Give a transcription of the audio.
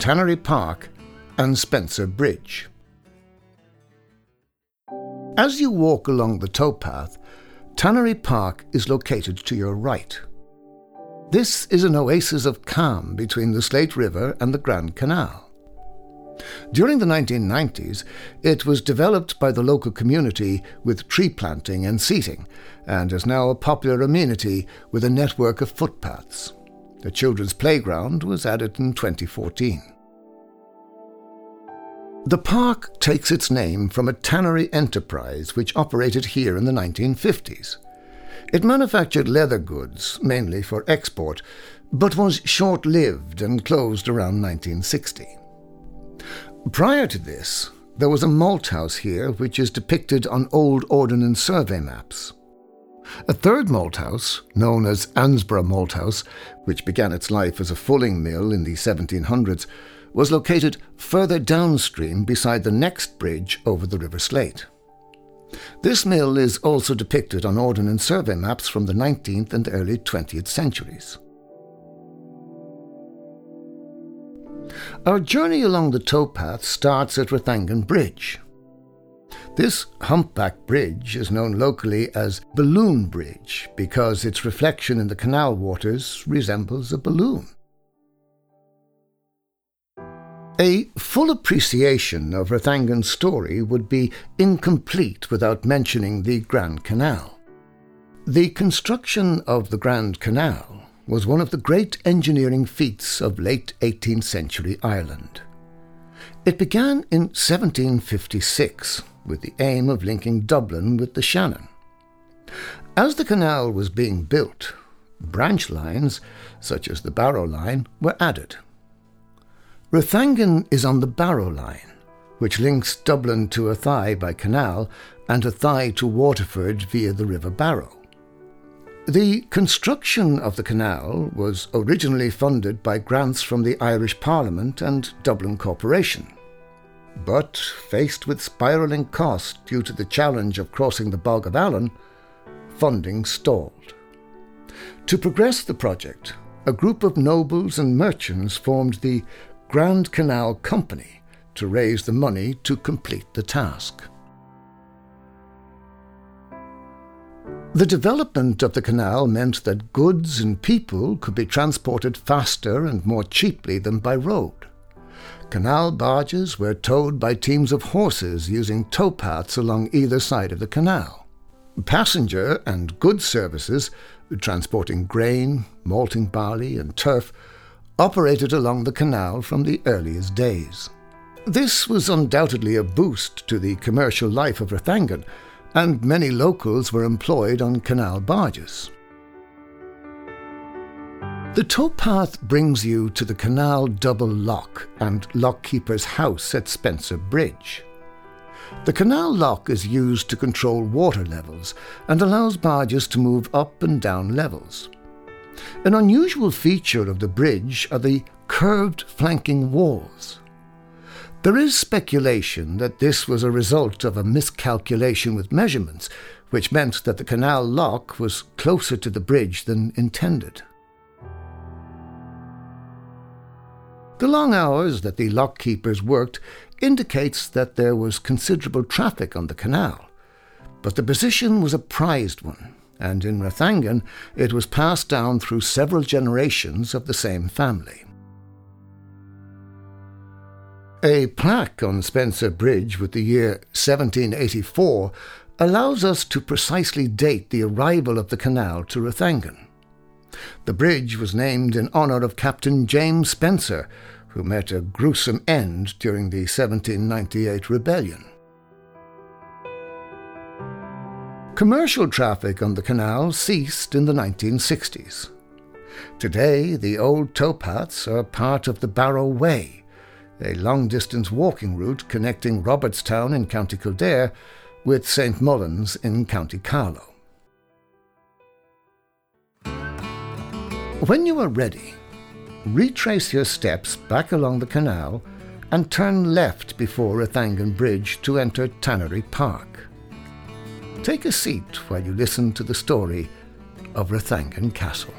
Tannery Park, and Spencer Bridge. As you walk along the towpath, Tannery Park is located to your right. This is an oasis of calm between the Slate River and the Grand Canal. During the 1990s, it was developed by the local community with tree planting and seating, and is now a popular amenity with a network of footpaths. A children's playground was added in 2014. The park takes its name from a tannery enterprise which operated here in the 1950s. It manufactured leather goods, mainly for export, but was short lived and closed around 1960. Prior to this, there was a malt house here which is depicted on old Ordnance Survey maps. A third malt house, known as Ansborough Malt House, which began its life as a fulling mill in the 1700s, was located further downstream beside the next bridge over the River Slate. This mill is also depicted on Ordnance Survey maps from the 19th and early 20th centuries. Our journey along the towpath starts at Rathangan Bridge. This humpback bridge is known locally as Balloon Bridge because its reflection in the canal waters resembles a balloon. A full appreciation of Rathangan's story would be incomplete without mentioning the Grand Canal. The construction of the Grand Canal was one of the great engineering feats of late 18th century Ireland. It began in 1756 with the aim of linking Dublin with the Shannon. As the canal was being built, branch lines, such as the Barrow Line, were added. Rathangan is on the Barrow Line, which links Dublin to Athy by canal and Athy to Waterford via the River Barrow. The construction of the canal was originally funded by grants from the Irish Parliament and Dublin Corporation. But, faced with spiralling costs due to the challenge of crossing the Bog of Allen, funding stalled. To progress the project, a group of nobles and merchants formed the Grand Canal Company to raise the money to complete the task. The development of the canal meant that goods and people could be transported faster and more cheaply than by road. Canal barges were towed by teams of horses using towpaths along either side of the canal. Passenger and goods services, transporting grain, malting barley, and turf, operated along the canal from the earliest days. This was undoubtedly a boost to the commercial life of Rathangan, and many locals were employed on canal barges. The towpath brings you to the canal double lock and lockkeeper's house at Spencer Bridge. The canal lock is used to control water levels and allows barges to move up and down levels. An unusual feature of the bridge are the curved flanking walls. There is speculation that this was a result of a miscalculation with measurements, which meant that the canal lock was closer to the bridge than intended. The long hours that the lock keepers worked indicates that there was considerable traffic on the canal, but the position was a prized one and in Rathangan it was passed down through several generations of the same family. A plaque on Spencer Bridge with the year 1784 allows us to precisely date the arrival of the canal to Rathangan. The bridge was named in honour of Captain James Spencer, who met a gruesome end during the 1798 rebellion. Commercial traffic on the canal ceased in the 1960s. Today, the old towpaths are part of the Barrow Way, a long distance walking route connecting Robertstown in County Kildare with St Mullins in County Carlow. When you are ready, retrace your steps back along the canal and turn left before Rathangan Bridge to enter Tannery Park. Take a seat while you listen to the story of Rathangan Castle.